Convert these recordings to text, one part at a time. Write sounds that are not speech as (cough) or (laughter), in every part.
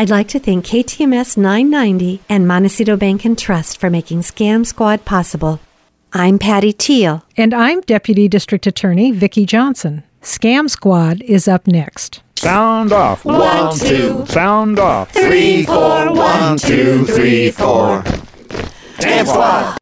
I'd like to thank KTMS 990 and Montecito Bank and Trust for making Scam Squad possible. I'm Patty Teal. And I'm Deputy District Attorney Vicki Johnson. Scam Squad is up next. Sound off. One, two. Sound off. Three, four. One, two, three, four. Scam Squad.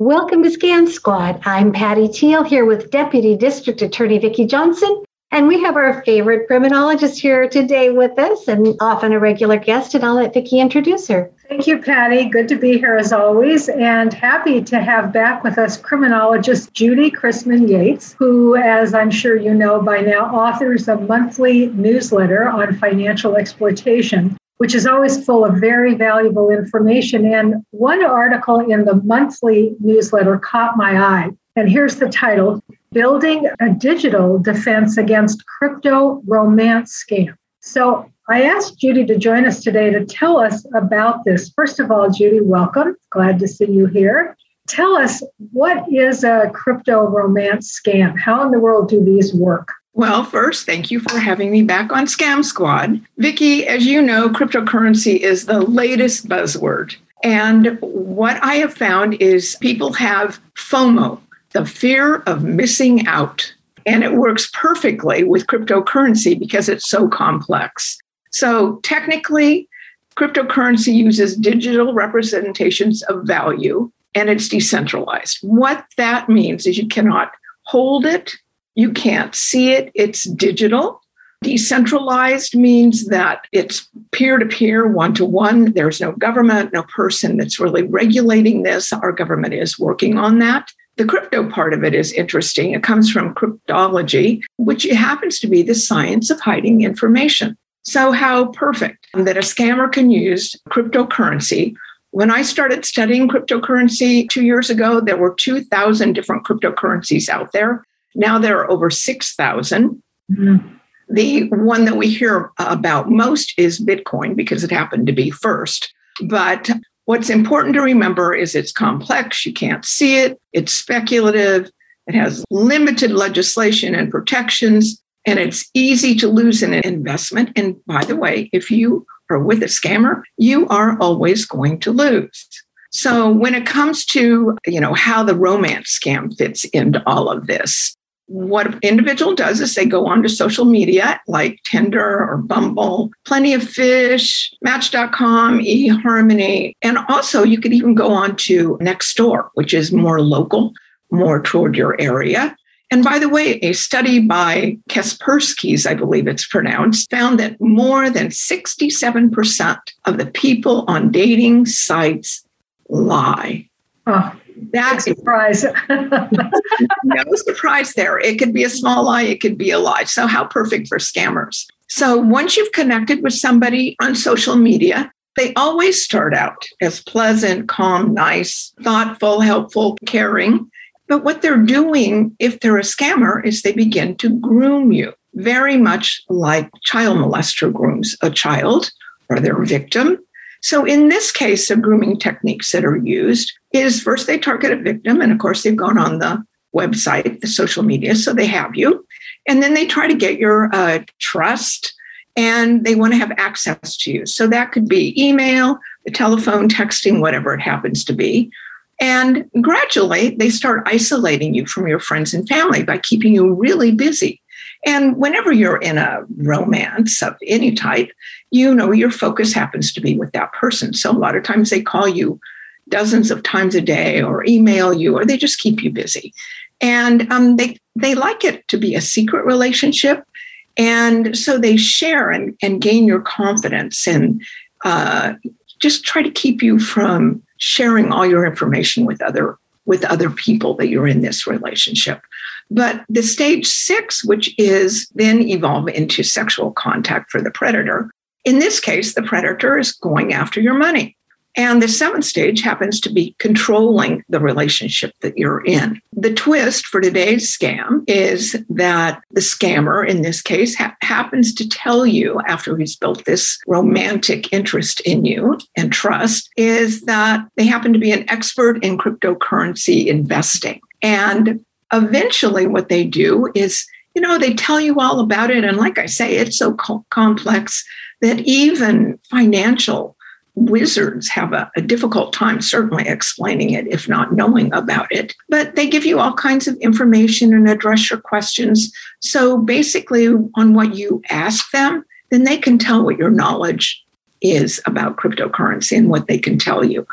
Welcome to Scam Squad. I'm Patty Teal here with Deputy District Attorney Vicki Johnson. And we have our favorite criminologist here today with us and often a regular guest. And I'll let Vicki introduce her. Thank you, Patty. Good to be here as always, and happy to have back with us criminologist Judy Chrisman Yates, who, as I'm sure you know by now, authors a monthly newsletter on financial exploitation, which is always full of very valuable information. And one article in the monthly newsletter caught my eye. And here's the title Building a Digital Defense Against Crypto Romance Scam. So I asked Judy to join us today to tell us about this. First of all, Judy, welcome. Glad to see you here. Tell us what is a crypto romance scam? How in the world do these work? Well, first, thank you for having me back on Scam Squad. Vicki, as you know, cryptocurrency is the latest buzzword. And what I have found is people have FOMO, the fear of missing out. And it works perfectly with cryptocurrency because it's so complex. So technically, cryptocurrency uses digital representations of value and it's decentralized. What that means is you cannot hold it, you can't see it, it's digital. Decentralized means that it's peer to peer, one to one. There's no government, no person that's really regulating this. Our government is working on that. The crypto part of it is interesting. It comes from cryptology, which happens to be the science of hiding information. So, how perfect that a scammer can use cryptocurrency. When I started studying cryptocurrency two years ago, there were 2,000 different cryptocurrencies out there. Now there are over 6,000. Mm-hmm. The one that we hear about most is Bitcoin because it happened to be first. But what's important to remember is it's complex, you can't see it, it's speculative, it has limited legislation and protections and it's easy to lose an investment. And by the way, if you are with a scammer, you are always going to lose. So when it comes to, you know, how the romance scam fits into all of this, what an individual does is they go onto social media like Tinder or Bumble, Plenty of Fish, Match.com, eHarmony, and also you could even go on to Nextdoor, which is more local, more toward your area. And by the way, a study by Kaspersky's, I believe it's pronounced, found that more than 67% of the people on dating sites lie. Oh, that's a surprise. (laughs) no surprise there. It could be a small lie, it could be a lie. So, how perfect for scammers. So, once you've connected with somebody on social media, they always start out as pleasant, calm, nice, thoughtful, helpful, caring. But what they're doing, if they're a scammer, is they begin to groom you, very much like child molester grooms a child or their victim. So in this case, the grooming techniques that are used is first they target a victim, and of course they've gone on the website, the social media, so they have you, and then they try to get your uh, trust, and they want to have access to you. So that could be email, the telephone, texting, whatever it happens to be. And gradually, they start isolating you from your friends and family by keeping you really busy. And whenever you're in a romance of any type, you know your focus happens to be with that person. So a lot of times they call you dozens of times a day or email you or they just keep you busy. And um, they, they like it to be a secret relationship. And so they share and, and gain your confidence and uh, just try to keep you from sharing all your information with other with other people that you're in this relationship. But the stage six, which is then evolve into sexual contact for the predator, in this case, the predator is going after your money. And the seventh stage happens to be controlling the relationship that you're in. The twist for today's scam is that the scammer, in this case, ha- happens to tell you after he's built this romantic interest in you and trust, is that they happen to be an expert in cryptocurrency investing. And eventually, what they do is you know, they tell you all about it. And like I say, it's so co- complex that even financial wizards have a, a, difficult time certainly explaining it if not knowing about it. But they give you all kinds of information and address your questions. So basically on what you ask them then they can tell what your knowledge is about cryptocurrency and what they can tell you.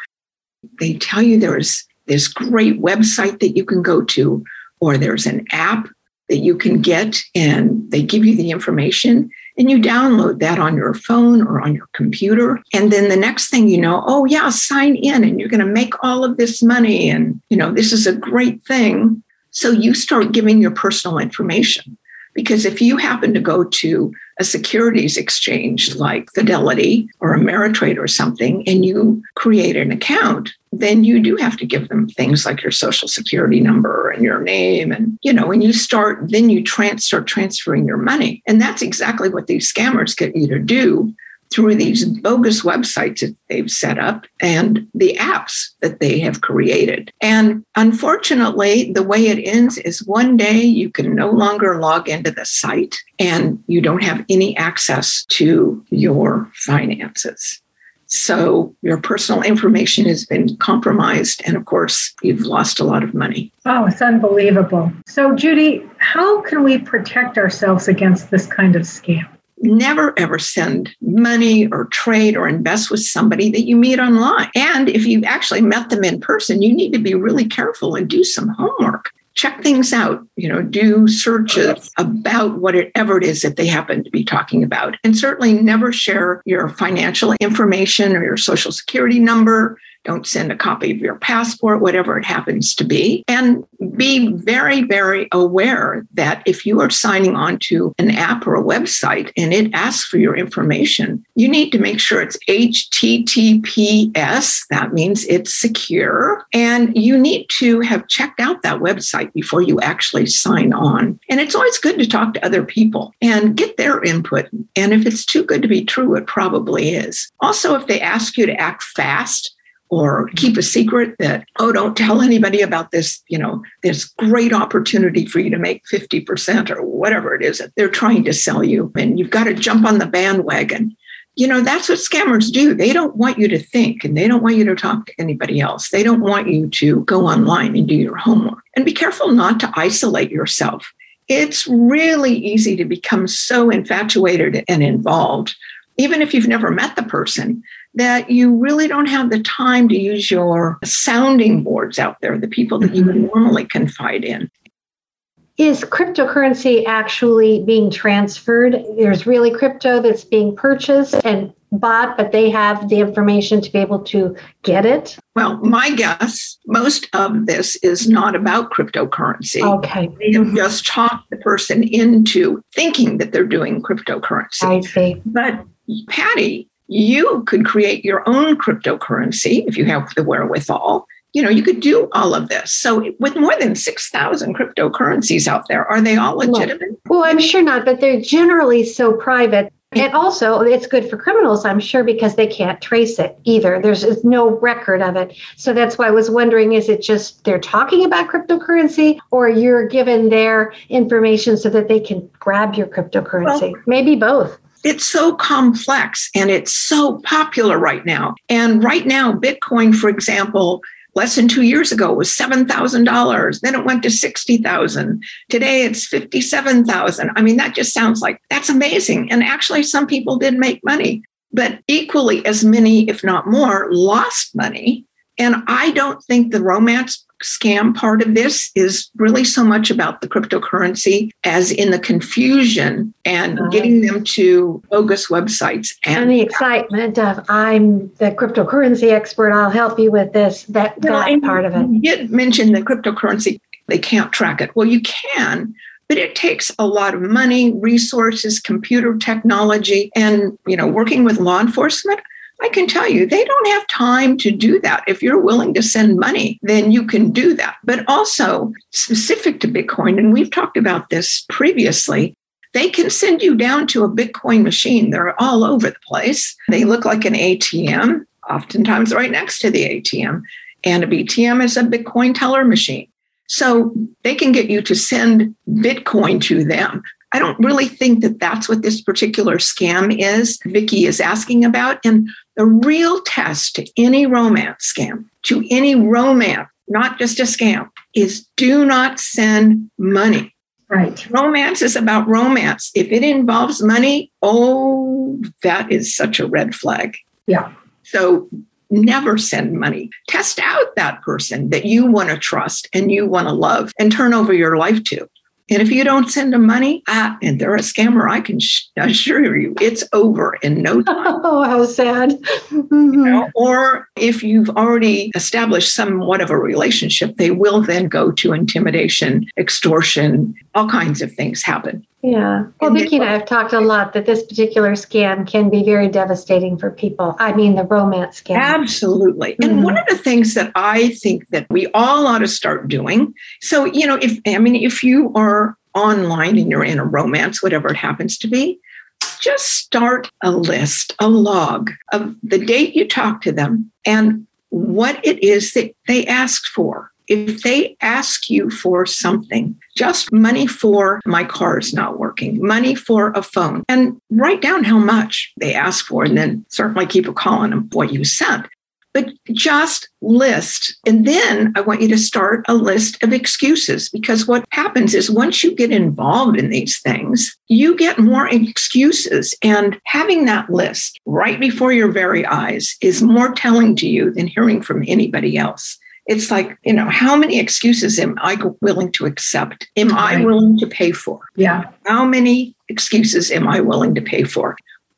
They tell you there's this great website that you can go to or there's an app that you can get and they give you the information and you download that on your phone or on your computer. And then the next thing you know oh yeah sign in and you're going to make all of this money. And you know this is a great thing. So you start giving your personal information. Because if you happen to go to a securities exchange like Fidelity or Ameritrade or something, and you create an account, then you do have to give them things like your social security number and your name. And, you know, when you start, then you trans- start transferring your money. And that's exactly what these scammers get you to do through these bogus websites that they've set up and the apps that they have created. And unfortunately, the way it ends is one day you can no longer log into the site and you don't have any access to your finances. So your personal information has been compromised. And of course, you've lost a lot of money. Oh, it's unbelievable. So, Judy, how can we protect ourselves against this kind of scam? never ever send money or trade or invest with somebody that you meet online. And if you've actually met them in person, you need to be really careful and do some homework. Check things out, you know, do searches about whatever it is that they happen to be talking about. And certainly never share your financial information or your social security number don't send a copy of your passport, whatever it happens to be. And be very, very aware that if you are signing on to an app or a website and it asks for your information, you need to make sure it's HTTPS. That means it's secure. And you need to have checked out that website before you actually sign on. And it's always good to talk to other people and get their input. And if it's too good to be true, it probably is. Also, if they ask you to act fast, or keep a secret that oh don't tell anybody about this you know this great opportunity for you to make 50% or whatever it is that they're trying to sell you and you've got to jump on the bandwagon. You know that's what scammers do. They don't want you to think and they don't want you to talk to anybody else. They don't want you to go online and do your homework. And be careful not to isolate yourself. It's really easy to become so infatuated and involved even if you've never met the person that you really don't have the time to use your sounding boards out there, the people that you would mm-hmm. normally confide in. Is cryptocurrency actually being transferred? There's really crypto that's being purchased and bought, but they have the information to be able to get it? Well, my guess, most of this is not about cryptocurrency. Okay. They have just talked the person into thinking that they're doing cryptocurrency. I see. But Patty, you could create your own cryptocurrency if you have the wherewithal. You know, you could do all of this. So, with more than 6,000 cryptocurrencies out there, are they all legitimate? Well, well, I'm sure not, but they're generally so private. And also, it's good for criminals, I'm sure, because they can't trace it either. There's no record of it. So that's why I was wondering is it just they're talking about cryptocurrency or you're given their information so that they can grab your cryptocurrency? Well, Maybe both it's so complex and it's so popular right now. And right now, Bitcoin, for example, less than two years ago was $7,000. Then it went to 60,000. Today it's 57,000. I mean, that just sounds like that's amazing. And actually, some people did make money, but equally as many, if not more, lost money. And I don't think the romance scam part of this is really so much about the cryptocurrency as in the confusion and uh-huh. getting them to bogus websites and, and, the excitement of I'm the cryptocurrency expert. I'll help you with this. That, well, that part of it. You did mention the cryptocurrency. They can't track it. Well, you can, but it takes a lot of money, resources, computer technology, and you know, working with law enforcement. I can tell you, they don't have time to do that. If you're willing to send money, then you can do that. But also, specific to Bitcoin, and we've talked about this previously, they can send you down to a Bitcoin machine. They're all over the place. They look like an ATM, oftentimes right next to the ATM. And a BTM is a Bitcoin teller machine. So they can get you to send Bitcoin to them. I don't really think that that's what this particular scam is, Vicki is asking about. And the real test to any romance scam, to any romance, not just a scam, is do not send money. Right. Romance is about romance. If it involves money, oh, that is such a red flag. Yeah. So never send money. Test out that person that you want to trust and you want to love and turn over your life to. And if you don't send them money, ah, and they're a scammer, I can sh- assure you it's over in no (laughs) time. Oh, how sad. Mm-hmm. You know? Or if you've already established somewhat of a relationship, they will then go to intimidation, extortion, all kinds of things happen. Yeah. Well, Vicki and I have talked a lot that this particular scam can be very devastating for people. I mean, the romance scam. Absolutely. Mm-hmm. And one of the things that I think that we all ought to start doing. So, you know, if, I mean, if you are online and you're in a romance, whatever it happens to be, just start a list, a log of the date you talk to them and what it is that they asked for if they ask you for something, just money for my car is not working, money for a phone, and write down how much they ask for, and then certainly keep a call on them what you sent. But just list. And then I want you to start a list of excuses because what happens is once you get involved in these things, you get more excuses. And having that list right before your very eyes is more telling to you than hearing from anybody else it's like, you know, how many excuses am I willing to accept? Am I willing to pay for? Yeah. How many excuses am I willing to pay for?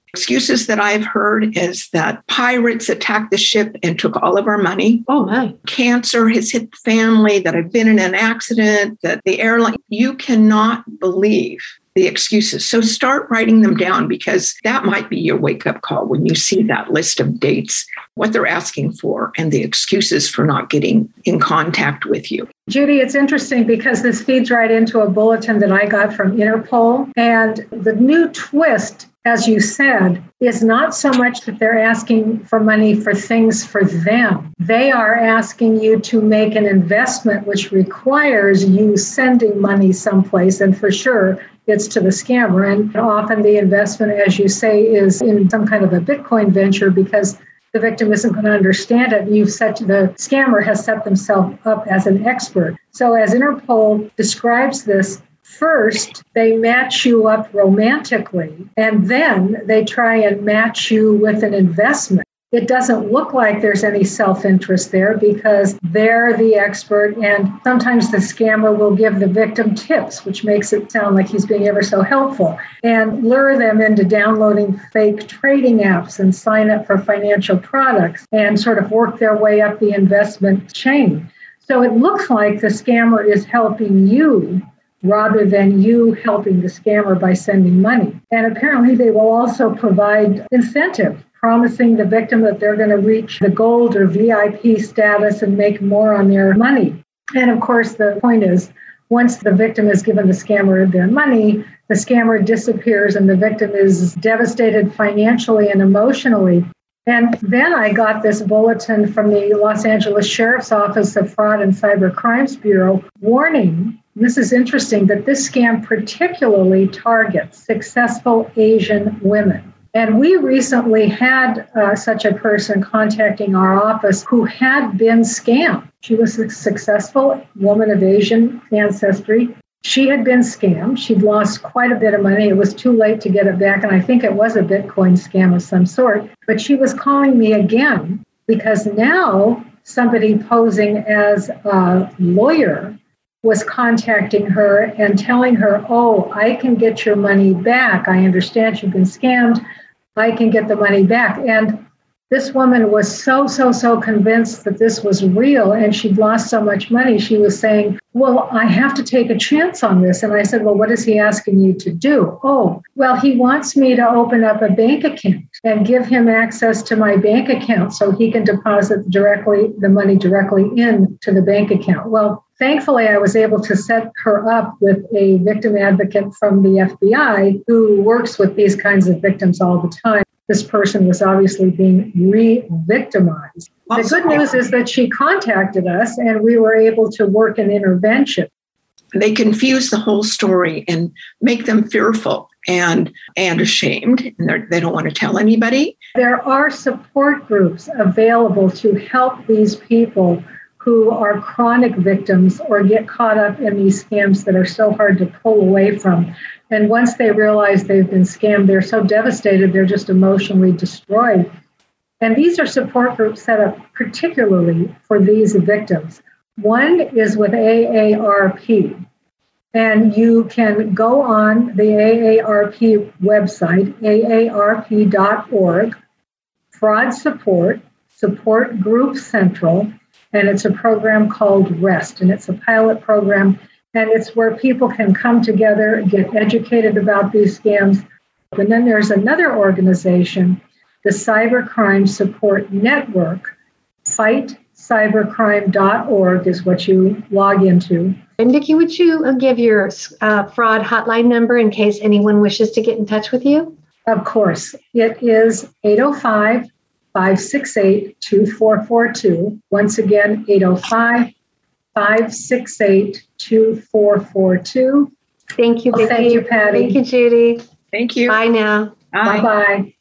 Excuses that I've heard is that pirates attacked the ship and took all of our money. Oh, my. Cancer has hit the family, that I've been in an accident, that the airline, you cannot believe the excuses. So start writing them down because that might be your wake up call when you see that list of dates, what they're asking for, and the excuses for not getting in contact with you. Judy, it's interesting because this feeds right into a bulletin that I got from Interpol. And the new twist as you said, is not so much that they're asking for money for things for them. They are asking you to make an investment which requires you sending money someplace. And for sure, it's to the scammer. And often the investment, as you say, is in some kind of a Bitcoin venture because the victim isn't going to understand it. You've set the scammer has set themselves up as an expert. So as Interpol describes this, first they match you up romantically and then they try and match you with an investment it doesn't look like there's any self interest there because they're the expert. And sometimes the scammer will give the victim tips, which makes it sound like he's being ever so helpful, and lure them into downloading fake trading apps and sign up for financial products and sort of work their way up the investment chain. So it looks like the scammer is helping you rather than you helping the scammer by sending money. And apparently, they will also provide incentive promising the victim that they're going to reach the gold or VIP status and make more on their money. And of course, the point is once the victim has given the scammer their money, the scammer disappears and the victim is devastated financially and emotionally. And then I got this bulletin from the Los Angeles Sheriff's Office of Fraud and Cyber Crimes Bureau warning this is interesting that this scam particularly targets successful Asian women. And we recently had uh, such a person contacting our office who had been scammed. She was a successful woman of Asian ancestry. She had been scammed. She'd lost quite a bit of money. It was too late to get it back. And I think it was a Bitcoin scam of some sort. But she was calling me again because now somebody posing as a lawyer was contacting her and telling her, Oh, I can get your money back. I understand you've been scammed. I can get the money back. And this woman was so, so, so convinced that this was real and she'd lost so much money. She was saying, Well, I have to take a chance on this. And I said, Well, what is he asking you to do? Oh, well, he wants me to open up a bank account and give him access to my bank account so he can deposit directly the money directly into the bank account. Well, Thankfully, I was able to set her up with a victim advocate from the FBI who works with these kinds of victims all the time. This person was obviously being re victimized. The good news is that she contacted us and we were able to work an intervention. they confuse the whole story and make them fearful and and ashamed and they don't want to tell anybody there are support groups available to help these people who are chronic victims or get caught up in these scams that are so hard to pull away from. And once they realize they've been scammed they're so devastated they're just emotionally destroyed. And these are support groups set up particularly for these victims. One is with AARP, and you can go on the AARP website, aarp.org, fraud support, support group central, and it's a program called REST, and it's a pilot program, and it's where people can come together, and get educated about these scams. And then there's another organization, the Cybercrime Support Network, Fight cybercrime.org is what you log into. And Vicki, would you give your uh, fraud hotline number in case anyone wishes to get in touch with you? Of course. It is 805 568 2442. Once again, 805 568 2442. Thank you, Vicki. thank you, Patty. Thank you, Judy. Thank you. Bye now. Bye bye.